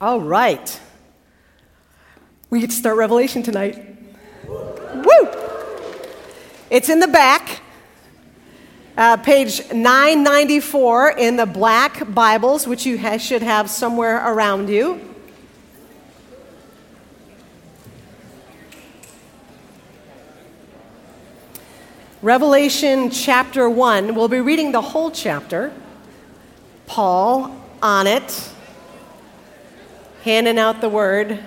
All right. We get to start Revelation tonight. Woo! It's in the back, uh, page 994 in the black Bibles, which you ha- should have somewhere around you. Revelation chapter 1. We'll be reading the whole chapter. Paul on it, handing out the word.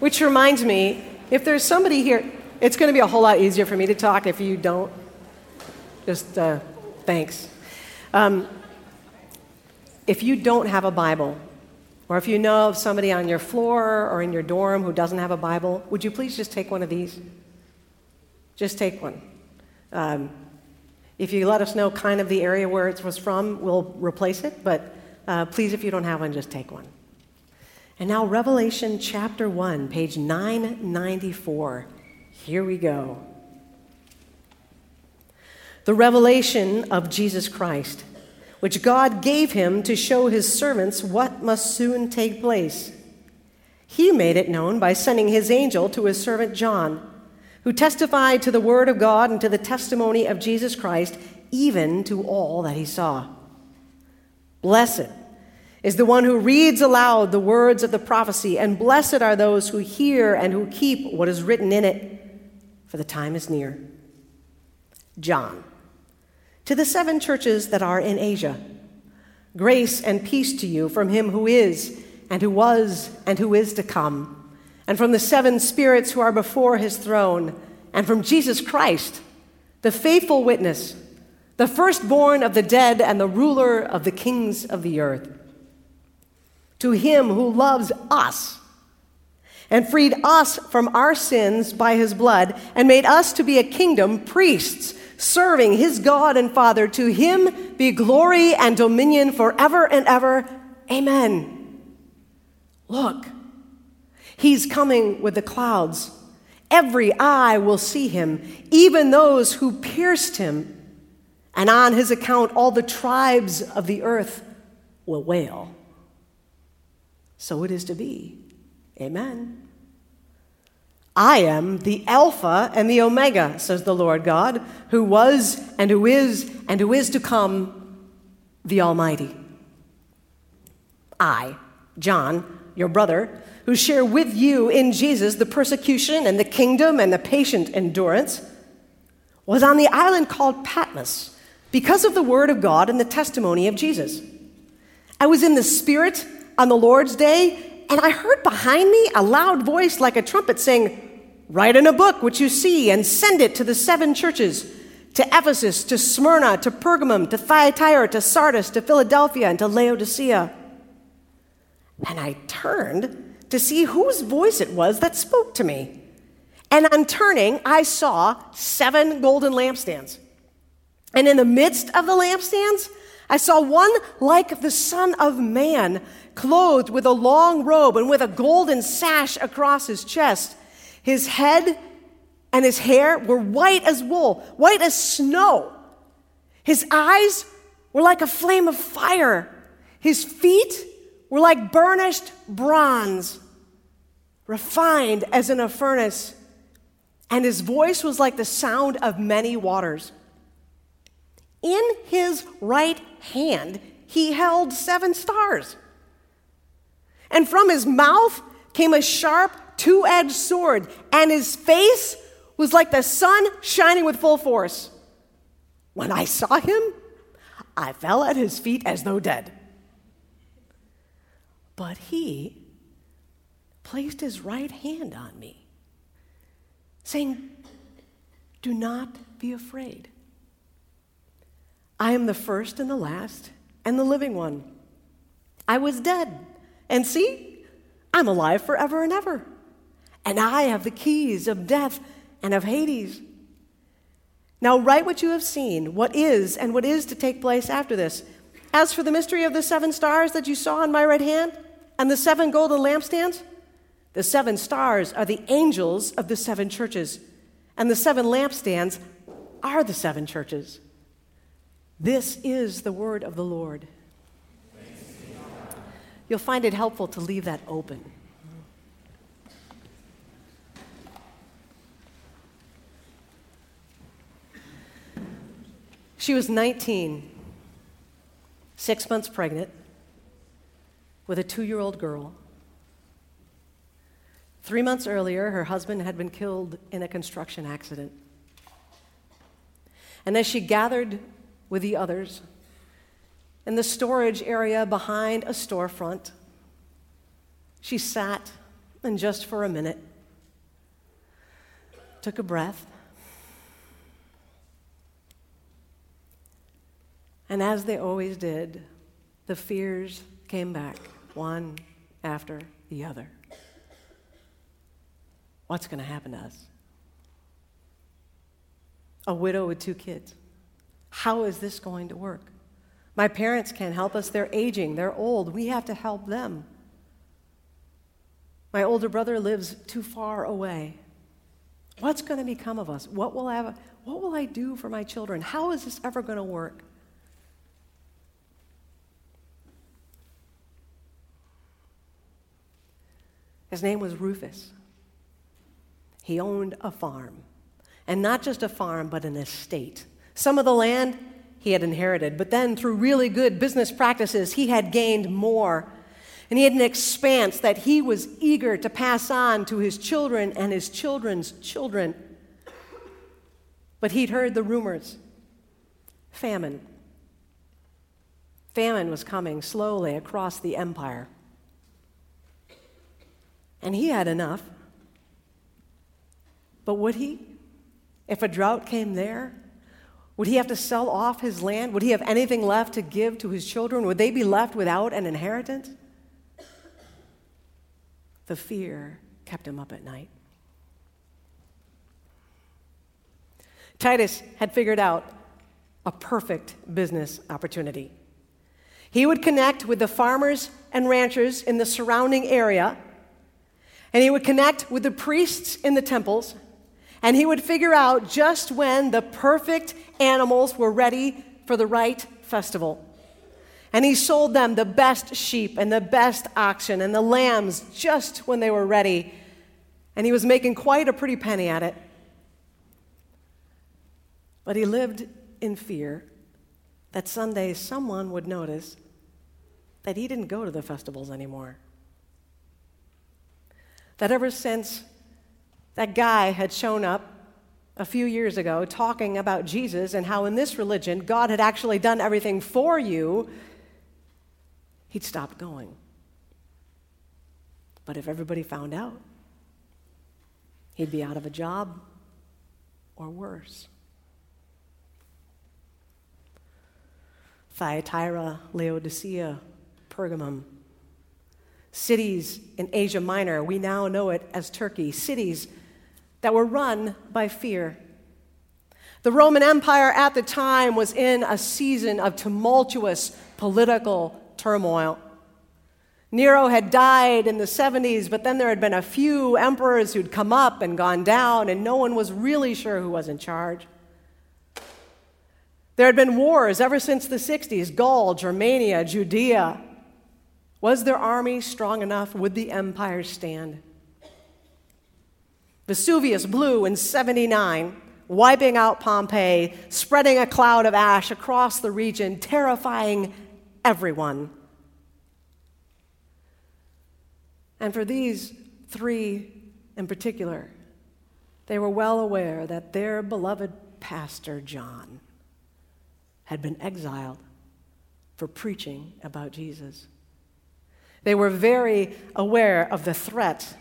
Which reminds me, if there's somebody here, it's going to be a whole lot easier for me to talk if you don't. Just uh, thanks. Um, if you don't have a Bible, or if you know of somebody on your floor or in your dorm who doesn't have a Bible, would you please just take one of these? Just take one. Um, if you let us know kind of the area where it was from, we'll replace it, but uh, please, if you don't have one, just take one. And now, Revelation chapter 1, page 994. Here we go. The revelation of Jesus Christ, which God gave him to show his servants what must soon take place. He made it known by sending his angel to his servant John who testified to the word of God and to the testimony of Jesus Christ, even to all that he saw. Blessed is the one who reads aloud the words of the prophecy, and blessed are those who hear and who keep what is written in it, for the time is near. John, to the seven churches that are in Asia, grace and peace to you from him who is, and who was, and who is to come and from the seven spirits who are before his throne, and from Jesus Christ, the faithful witness, the firstborn of the dead and the ruler of the kings of the earth. To him who loves us and freed us from our sins by his blood and made us to be a kingdom, priests, serving his God and Father, to him be glory and dominion forever and ever. Amen. Look. He's coming with the clouds. Every eye will see him, even those who pierced him. And on his account, all the tribes of the earth will wail. So it is to be. Amen. I am the Alpha and the Omega, says the Lord God, who was and who is and who is to come, the Almighty. I, John, your brother, who share with you in Jesus the persecution and the kingdom and the patient endurance, was on the island called Patmos because of the word of God and the testimony of Jesus. I was in the Spirit on the Lord's day, and I heard behind me a loud voice like a trumpet saying, Write in a book what you see and send it to the seven churches to Ephesus, to Smyrna, to Pergamum, to Thyatira, to Sardis, to Philadelphia, and to Laodicea. And I turned to see whose voice it was that spoke to me. And on turning, I saw seven golden lampstands. And in the midst of the lampstands, I saw one like the Son of Man, clothed with a long robe and with a golden sash across his chest. His head and his hair were white as wool, white as snow. His eyes were like a flame of fire. His feet were like burnished bronze refined as in a furnace, and his voice was like the sound of many waters. In his right hand, he held seven stars. And from his mouth came a sharp, two edged sword, and his face was like the sun shining with full force. When I saw him, I fell at his feet as though dead. But he placed his right hand on me, saying, Do not be afraid. I am the first and the last and the living one. I was dead, and see, I'm alive forever and ever. And I have the keys of death and of Hades. Now, write what you have seen, what is and what is to take place after this. As for the mystery of the seven stars that you saw in my right hand and the seven golden lampstands, the seven stars are the angels of the seven churches, and the seven lampstands are the seven churches. This is the word of the Lord. you'll find it helpful to leave that open. She was 19, six months pregnant, with a two year old girl. Three months earlier, her husband had been killed in a construction accident. And as she gathered with the others in the storage area behind a storefront, she sat and just for a minute took a breath. And as they always did, the fears came back, one after the other. What's going to happen to us? A widow with two kids. How is this going to work? My parents can't help us. They're aging, they're old. We have to help them. My older brother lives too far away. What's going to become of us? What will I, have, what will I do for my children? How is this ever going to work? His name was Rufus. He owned a farm. And not just a farm, but an estate. Some of the land he had inherited, but then through really good business practices, he had gained more. And he had an expanse that he was eager to pass on to his children and his children's children. But he'd heard the rumors famine. Famine was coming slowly across the empire. And he had enough. But would he? If a drought came there, would he have to sell off his land? Would he have anything left to give to his children? Would they be left without an inheritance? The fear kept him up at night. Titus had figured out a perfect business opportunity. He would connect with the farmers and ranchers in the surrounding area, and he would connect with the priests in the temples and he would figure out just when the perfect animals were ready for the right festival. And he sold them the best sheep and the best oxen and the lambs just when they were ready. And he was making quite a pretty penny at it. But he lived in fear that someday someone would notice that he didn't go to the festivals anymore. That ever since that guy had shown up a few years ago talking about Jesus and how in this religion God had actually done everything for you, he'd stop going. But if everybody found out, he'd be out of a job or worse. Thyatira, Laodicea, Pergamum. Cities in Asia Minor, we now know it as Turkey. Cities that were run by fear. The Roman Empire at the time was in a season of tumultuous political turmoil. Nero had died in the 70s, but then there had been a few emperors who'd come up and gone down, and no one was really sure who was in charge. There had been wars ever since the 60s Gaul, Germania, Judea. Was their army strong enough? Would the empire stand? Vesuvius blew in 79, wiping out Pompeii, spreading a cloud of ash across the region, terrifying everyone. And for these three in particular, they were well aware that their beloved pastor, John, had been exiled for preaching about Jesus. They were very aware of the threat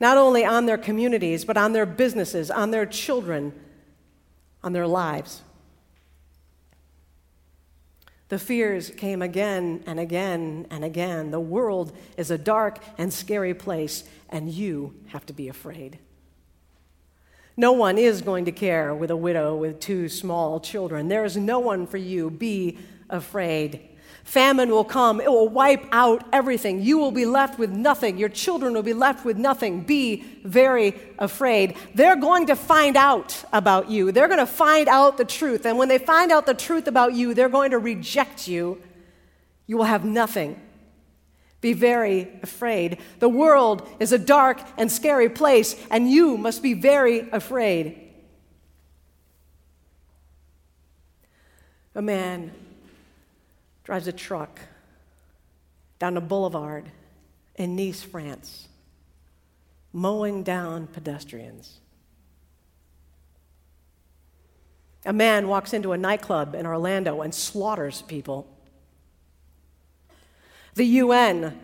not only on their communities, but on their businesses, on their children, on their lives. The fears came again and again and again. The world is a dark and scary place, and you have to be afraid. No one is going to care with a widow with two small children. There is no one for you. Be afraid. Famine will come, it will wipe out everything. You will be left with nothing. Your children will be left with nothing. Be very afraid. They're going to find out about you. They're going to find out the truth. And when they find out the truth about you, they're going to reject you. You will have nothing. be very afraid. The world is a dark and scary place, and you must be very afraid. A man drives a truck down a boulevard in Nice, France, mowing down pedestrians. A man walks into a nightclub in Orlando and slaughters people. The UN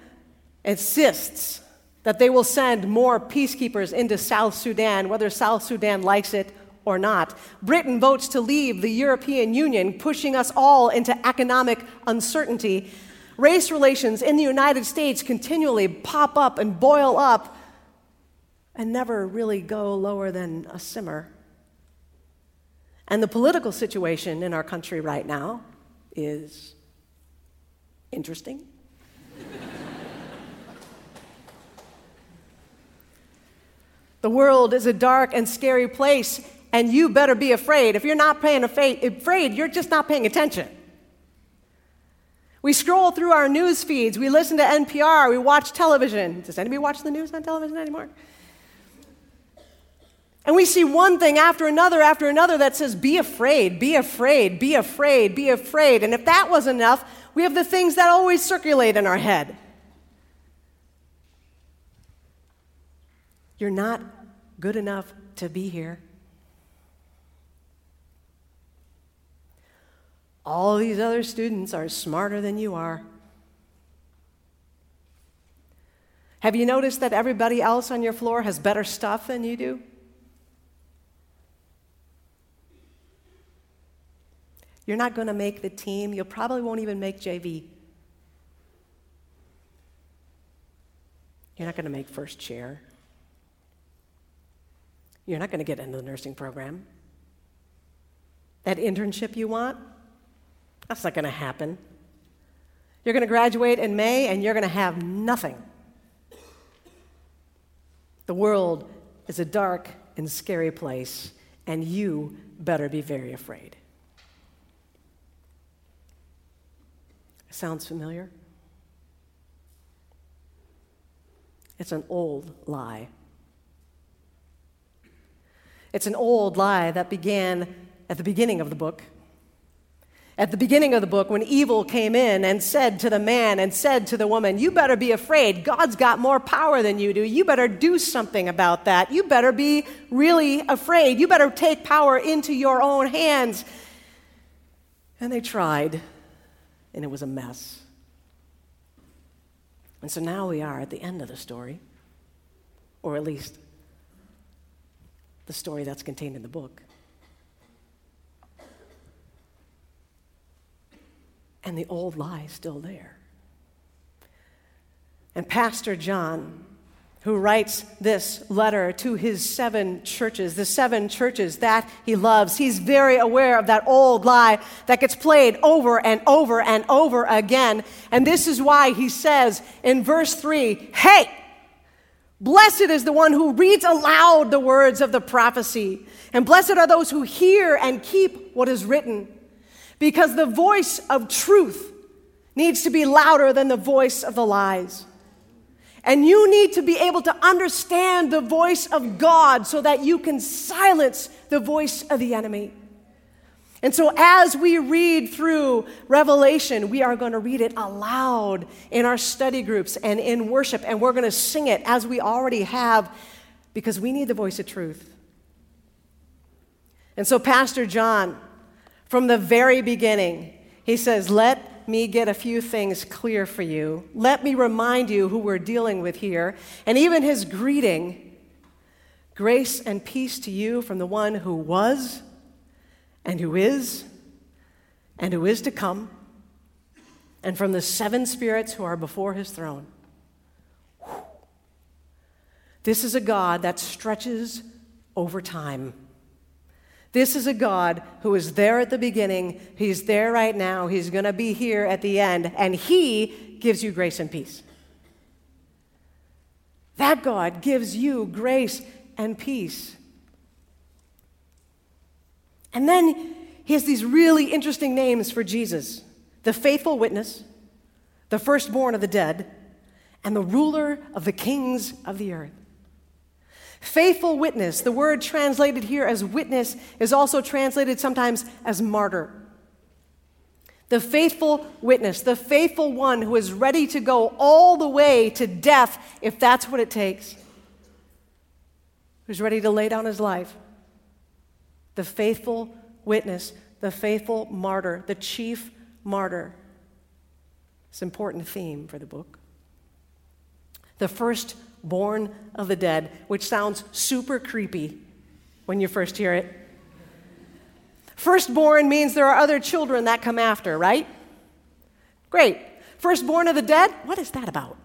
insists that they will send more peacekeepers into South Sudan, whether South Sudan likes it or not. Britain votes to leave the European Union, pushing us all into economic uncertainty. Race relations in the United States continually pop up and boil up and never really go lower than a simmer. And the political situation in our country right now is interesting. the world is a dark and scary place, and you better be afraid. If you're not paying afraid, you're just not paying attention. We scroll through our news feeds, we listen to NPR, we watch television. Does anybody watch the news on television anymore? And we see one thing after another after another that says, be afraid, be afraid, be afraid, be afraid. And if that was enough, we have the things that always circulate in our head. You're not good enough to be here. All these other students are smarter than you are. Have you noticed that everybody else on your floor has better stuff than you do? You're not going to make the team. You probably won't even make JV. You're not going to make first chair. You're not going to get into the nursing program. That internship you want, that's not going to happen. You're going to graduate in May and you're going to have nothing. The world is a dark and scary place, and you better be very afraid. Sounds familiar? It's an old lie. It's an old lie that began at the beginning of the book. At the beginning of the book, when evil came in and said to the man and said to the woman, You better be afraid. God's got more power than you do. You better do something about that. You better be really afraid. You better take power into your own hands. And they tried and it was a mess. And so now we are at the end of the story, or at least the story that's contained in the book. And the old lie still there. And Pastor John who writes this letter to his seven churches, the seven churches that he loves. He's very aware of that old lie that gets played over and over and over again. And this is why he says in verse 3 Hey, blessed is the one who reads aloud the words of the prophecy, and blessed are those who hear and keep what is written, because the voice of truth needs to be louder than the voice of the lies. And you need to be able to understand the voice of God so that you can silence the voice of the enemy. And so, as we read through Revelation, we are going to read it aloud in our study groups and in worship, and we're going to sing it as we already have because we need the voice of truth. And so, Pastor John, from the very beginning, he says, Let me get a few things clear for you. Let me remind you who we're dealing with here. And even his greeting grace and peace to you from the one who was, and who is, and who is to come, and from the seven spirits who are before his throne. This is a God that stretches over time. This is a God who is there at the beginning, He's there right now, He's going to be here at the end, and He gives you grace and peace. That God gives you grace and peace. And then he has these really interesting names for Jesus the faithful witness, the firstborn of the dead, and the ruler of the kings of the earth. Faithful witness, the word translated here as witness, is also translated sometimes as martyr. The faithful witness, the faithful one who is ready to go all the way to death if that's what it takes, who's ready to lay down his life. The faithful witness, the faithful martyr, the chief martyr. It's an important theme for the book. The firstborn of the dead, which sounds super creepy when you first hear it. Firstborn means there are other children that come after, right? Great. Firstborn of the dead? What is that about?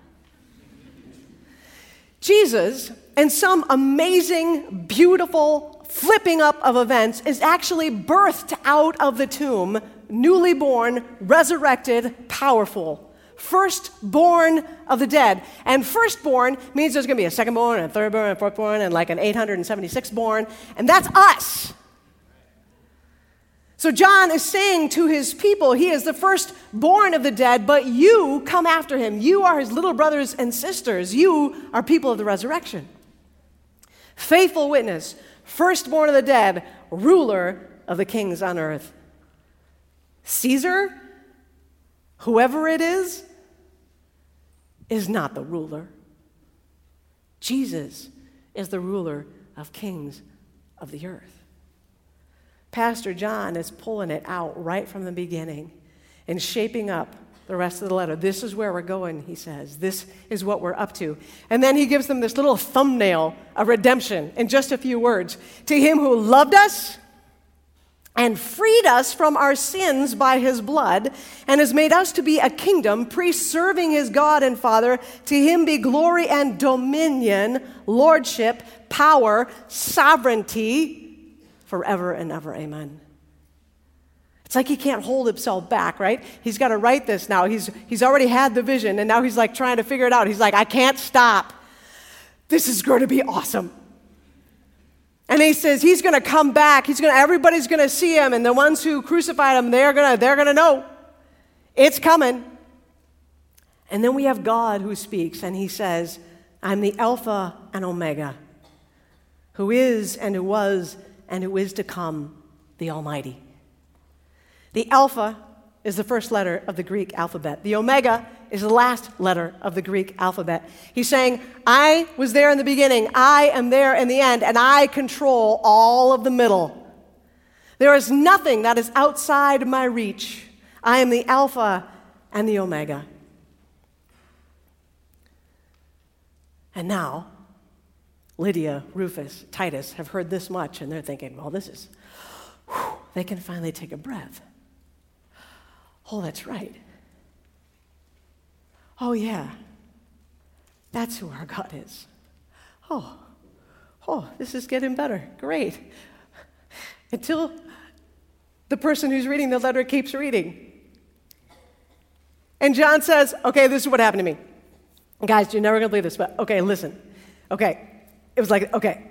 Jesus, in some amazing, beautiful flipping up of events, is actually birthed out of the tomb, newly born, resurrected, powerful. Firstborn of the dead. And firstborn means there's going to be a secondborn, and a thirdborn, and a fourthborn, and like an 876 born. And that's us. So John is saying to his people, he is the firstborn of the dead, but you come after him. You are his little brothers and sisters. You are people of the resurrection. Faithful witness, firstborn of the dead, ruler of the kings on earth. Caesar, whoever it is, is not the ruler. Jesus is the ruler of kings of the earth. Pastor John is pulling it out right from the beginning and shaping up the rest of the letter. This is where we're going, he says. This is what we're up to. And then he gives them this little thumbnail of redemption in just a few words. To him who loved us and freed us from our sins by his blood and has made us to be a kingdom, priests serving his God and Father, to him be glory and dominion, lordship, power, sovereignty forever and ever. Amen. It's like he can't hold himself back, right? He's got to write this now. He's, he's already had the vision, and now he's like trying to figure it out. He's like, I can't stop. This is going to be awesome. And he says he's going to come back. He's going to, everybody's going to see him, and the ones who crucified him, they're going to, they're going to know. It's coming. And then we have God who speaks, and he says, I'm the Alpha and Omega, who is and who was and who is to come, the Almighty. The Alpha is the first letter of the Greek alphabet. The Omega is the last letter of the Greek alphabet. He's saying, I was there in the beginning, I am there in the end, and I control all of the middle. There is nothing that is outside my reach. I am the Alpha and the Omega. And now, Lydia, Rufus, Titus have heard this much and they're thinking, well, this is, whew, they can finally take a breath. Oh, that's right. Oh, yeah. That's who our God is. Oh, oh, this is getting better. Great. Until the person who's reading the letter keeps reading. And John says, okay, this is what happened to me. Guys, you're never going to believe this, but okay, listen. Okay, it was like, okay.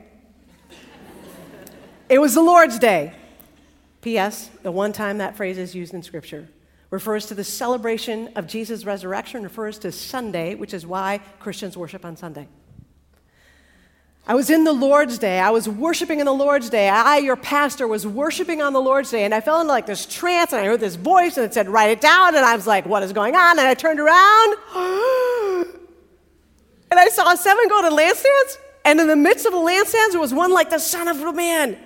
it was the Lord's Day. P.S., the one time that phrase is used in Scripture refers to the celebration of Jesus' resurrection, refers to Sunday, which is why Christians worship on Sunday. I was in the Lord's Day. I was worshiping in the Lord's Day. I, your pastor, was worshiping on the Lord's Day, and I fell into like this trance, and I heard this voice, and it said, Write it down. And I was like, What is going on? And I turned around, and I saw seven golden lampstands and in the midst of the lampstands, there was one like the Son of Man,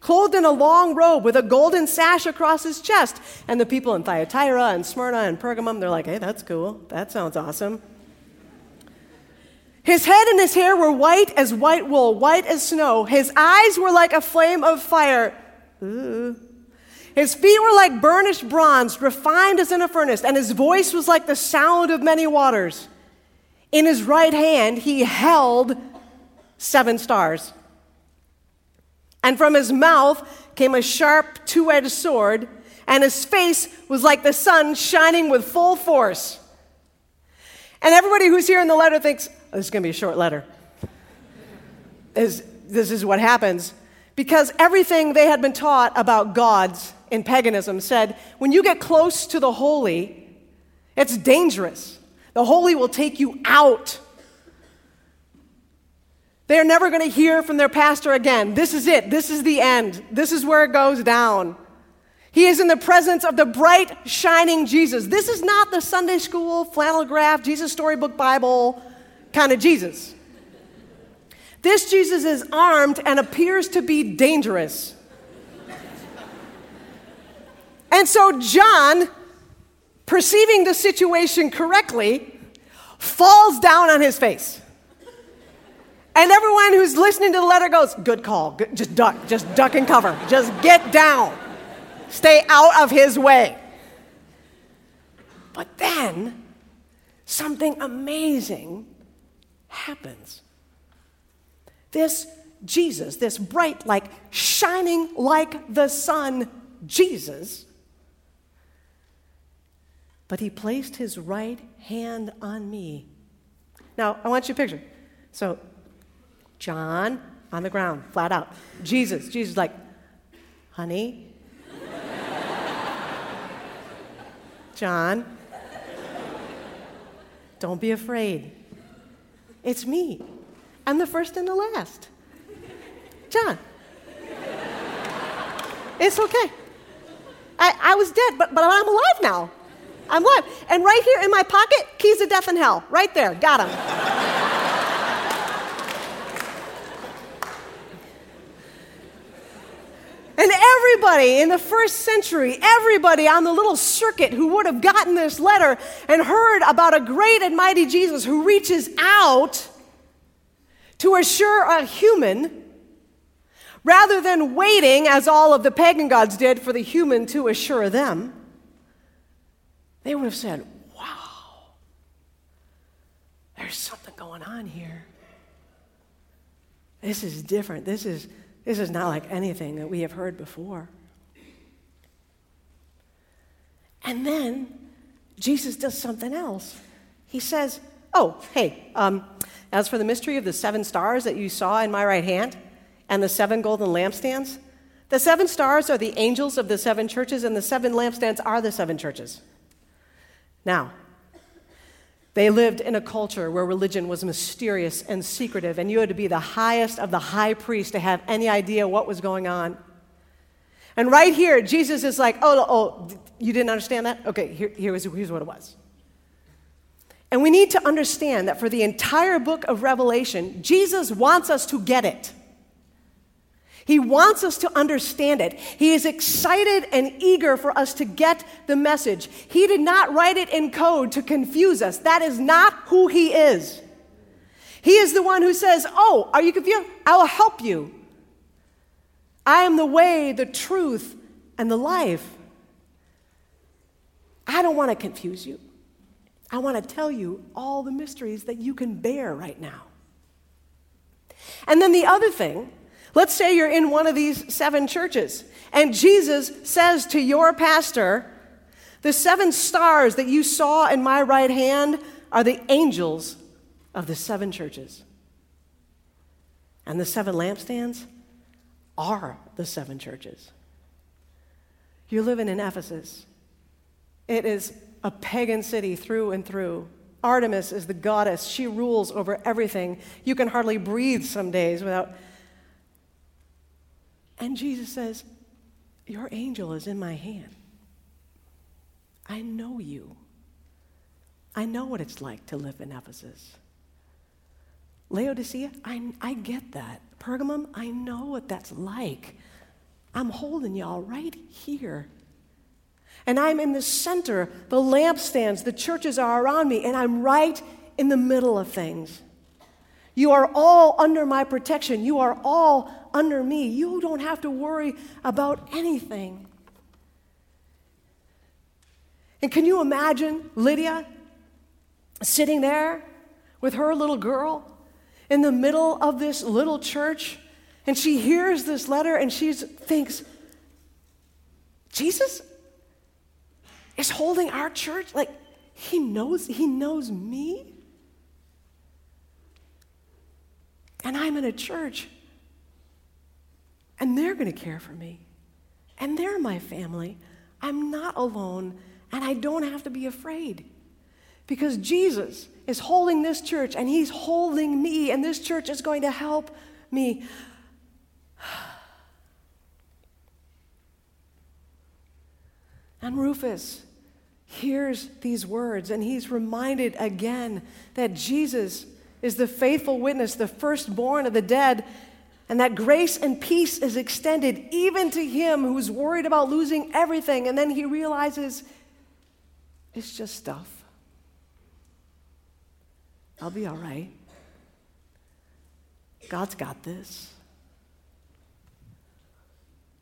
clothed in a long robe with a golden sash across his chest. And the people in Thyatira and Smyrna and Pergamum, they're like, hey, that's cool. That sounds awesome. His head and his hair were white as white wool, white as snow. His eyes were like a flame of fire. Ooh. His feet were like burnished bronze, refined as in a furnace, and his voice was like the sound of many waters. In his right hand, he held seven stars. And from his mouth came a sharp two edged sword, and his face was like the sun shining with full force. And everybody who's here in the letter thinks, oh, this is going to be a short letter. this, this is what happens. Because everything they had been taught about gods in paganism said when you get close to the holy, it's dangerous. The holy will take you out. They're never going to hear from their pastor again. This is it. This is the end. This is where it goes down. He is in the presence of the bright, shining Jesus. This is not the Sunday school, flannel graph, Jesus Storybook Bible kind of Jesus. This Jesus is armed and appears to be dangerous. And so John, perceiving the situation correctly, falls down on his face. And everyone who's listening to the letter goes, Good call. Just duck. Just duck and cover. Just get down. Stay out of his way. But then something amazing happens. This Jesus, this bright, like shining like the sun Jesus, but he placed his right hand on me. Now, I want you to picture. So, John on the ground, flat out. Jesus, Jesus, like, honey. John, don't be afraid. It's me. I'm the first and the last. John. It's okay. I, I was dead, but, but I'm alive now. I'm alive. And right here in my pocket, keys of death and hell. Right there. Got them. And everybody in the first century, everybody on the little circuit who would have gotten this letter and heard about a great and mighty Jesus who reaches out to assure a human rather than waiting, as all of the pagan gods did, for the human to assure them, they would have said, Wow, there's something going on here. This is different. This is this is not like anything that we have heard before. And then Jesus does something else. He says, Oh, hey, um, as for the mystery of the seven stars that you saw in my right hand and the seven golden lampstands, the seven stars are the angels of the seven churches, and the seven lampstands are the seven churches. Now, they lived in a culture where religion was mysterious and secretive, and you had to be the highest of the high priest to have any idea what was going on. And right here, Jesus is like, oh, oh, you didn't understand that? Okay, here, here's, here's what it was. And we need to understand that for the entire book of Revelation, Jesus wants us to get it. He wants us to understand it. He is excited and eager for us to get the message. He did not write it in code to confuse us. That is not who He is. He is the one who says, Oh, are you confused? I will help you. I am the way, the truth, and the life. I don't want to confuse you. I want to tell you all the mysteries that you can bear right now. And then the other thing Let's say you're in one of these seven churches, and Jesus says to your pastor, The seven stars that you saw in my right hand are the angels of the seven churches. And the seven lampstands are the seven churches. You're living in Ephesus. It is a pagan city through and through. Artemis is the goddess. She rules over everything. You can hardly breathe some days without and Jesus says, Your angel is in my hand. I know you. I know what it's like to live in Ephesus. Laodicea, I, I get that. Pergamum, I know what that's like. I'm holding y'all right here. And I'm in the center. The lampstands, the churches are around me, and I'm right in the middle of things. You are all under my protection. You are all under me. You don't have to worry about anything. And can you imagine Lydia sitting there with her little girl in the middle of this little church? And she hears this letter and she thinks, Jesus is holding our church? Like, he knows, he knows me? And I'm in a church. And they're going to care for me. And they're my family. I'm not alone, and I don't have to be afraid. Because Jesus is holding this church and he's holding me, and this church is going to help me. And Rufus hears these words and he's reminded again that Jesus is the faithful witness, the firstborn of the dead, and that grace and peace is extended even to him who's worried about losing everything. And then he realizes it's just stuff. I'll be all right. God's got this.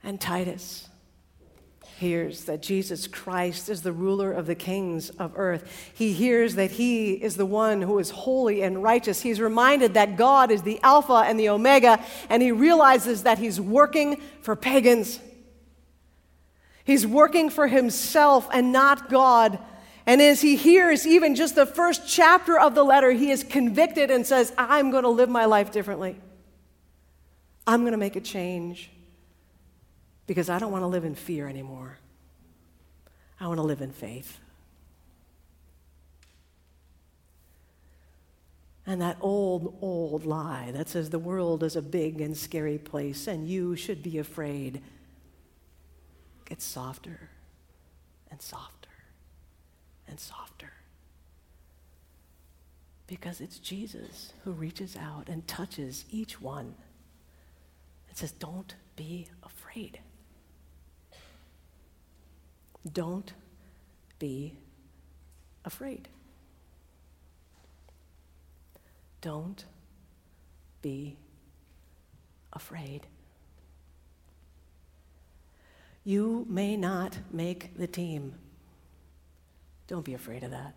And Titus hears that Jesus Christ is the ruler of the kings of earth. He hears that he is the one who is holy and righteous. He's reminded that God is the Alpha and the Omega, and he realizes that he's working for pagans. He's working for himself and not God. And as he hears even just the first chapter of the letter, he is convicted and says, I'm going to live my life differently. I'm going to make a change because I don't want to live in fear anymore. I want to live in faith. And that old, old lie that says the world is a big and scary place and you should be afraid gets softer and softer and softer. Because it's Jesus who reaches out and touches each one and says, Don't be afraid. Don't be afraid. Don't be afraid. You may not make the team. Don't be afraid of that.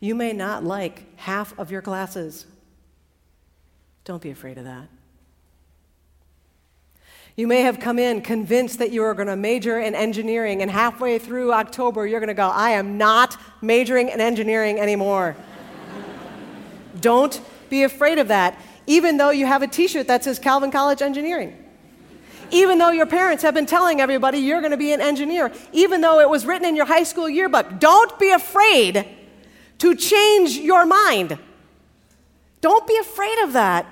You may not like half of your classes. Don't be afraid of that. You may have come in convinced that you are going to major in engineering, and halfway through October, you're going to go, I am not majoring in engineering anymore. Don't be afraid of that, even though you have a t shirt that says Calvin College Engineering. Even though your parents have been telling everybody you're going to be an engineer, even though it was written in your high school yearbook, don't be afraid to change your mind. Don't be afraid of that.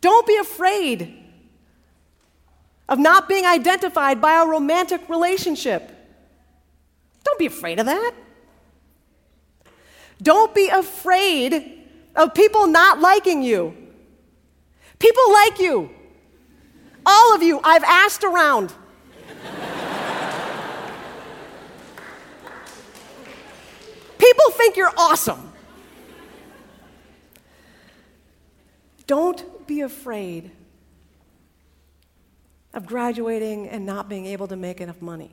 Don't be afraid of not being identified by a romantic relationship. Don't be afraid of that. Don't be afraid of people not liking you. People like you. All of you, I've asked around. People think you're awesome. Don't be afraid of graduating and not being able to make enough money.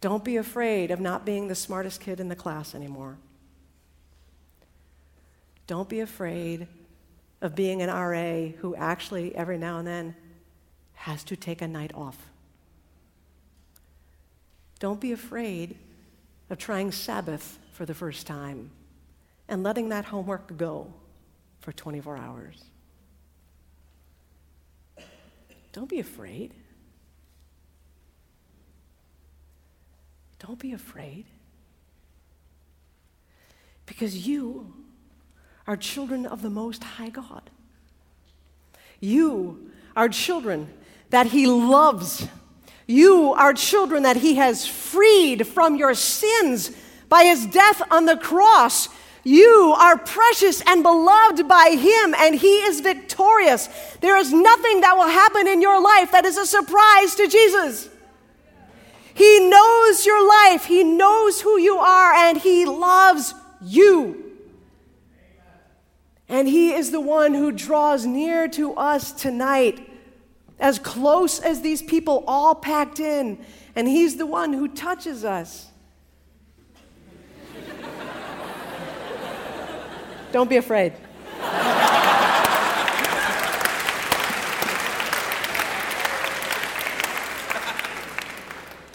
Don't be afraid of not being the smartest kid in the class anymore. Don't be afraid of being an RA who actually, every now and then, has to take a night off. Don't be afraid of trying Sabbath for the first time and letting that homework go for 24 hours. Don't be afraid. Don't be afraid. Because you are children of the Most High God. You are children that He loves. You are children that He has freed from your sins by His death on the cross. You are precious and beloved by Him, and He is victorious. There is nothing that will happen in your life that is a surprise to Jesus. He knows your life, He knows who you are, and He loves you. And He is the one who draws near to us tonight, as close as these people all packed in, and He's the one who touches us. Don't be afraid.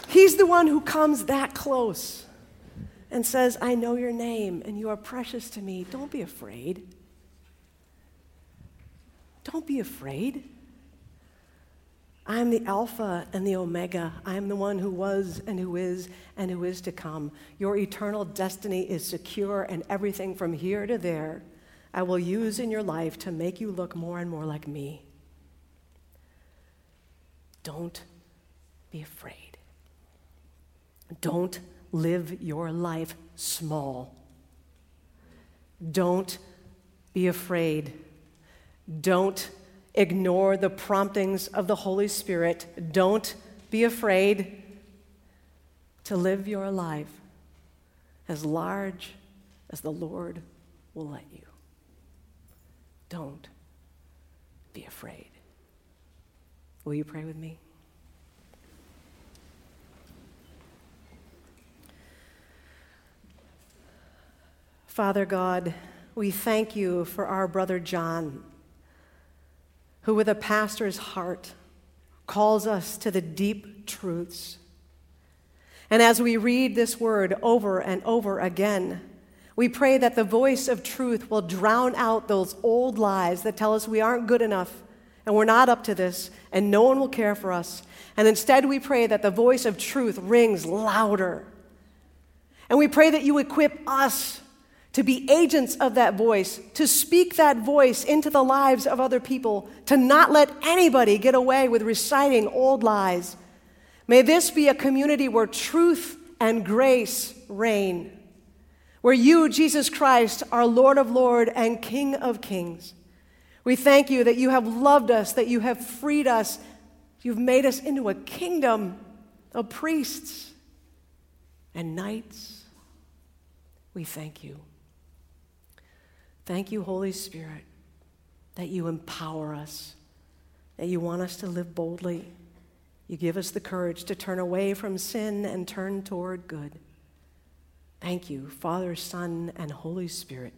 He's the one who comes that close and says, I know your name and you are precious to me. Don't be afraid. Don't be afraid. I am the Alpha and the Omega. I am the one who was and who is and who is to come. Your eternal destiny is secure, and everything from here to there I will use in your life to make you look more and more like me. Don't be afraid. Don't live your life small. Don't be afraid. Don't ignore the promptings of the Holy Spirit. Don't be afraid to live your life as large as the Lord will let you. Don't be afraid. Will you pray with me? Father God, we thank you for our brother John, who, with a pastor's heart, calls us to the deep truths. And as we read this word over and over again, we pray that the voice of truth will drown out those old lies that tell us we aren't good enough and we're not up to this and no one will care for us. And instead, we pray that the voice of truth rings louder. And we pray that you equip us to be agents of that voice, to speak that voice into the lives of other people, to not let anybody get away with reciting old lies. May this be a community where truth and grace reign, where you, Jesus Christ, are Lord of Lords and King of Kings. We thank you that you have loved us, that you have freed us, you've made us into a kingdom of priests and knights. We thank you. Thank you, Holy Spirit, that you empower us, that you want us to live boldly. You give us the courage to turn away from sin and turn toward good. Thank you, Father, Son, and Holy Spirit.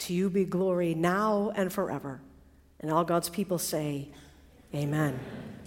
To you be glory now and forever. And all God's people say, Amen. Amen.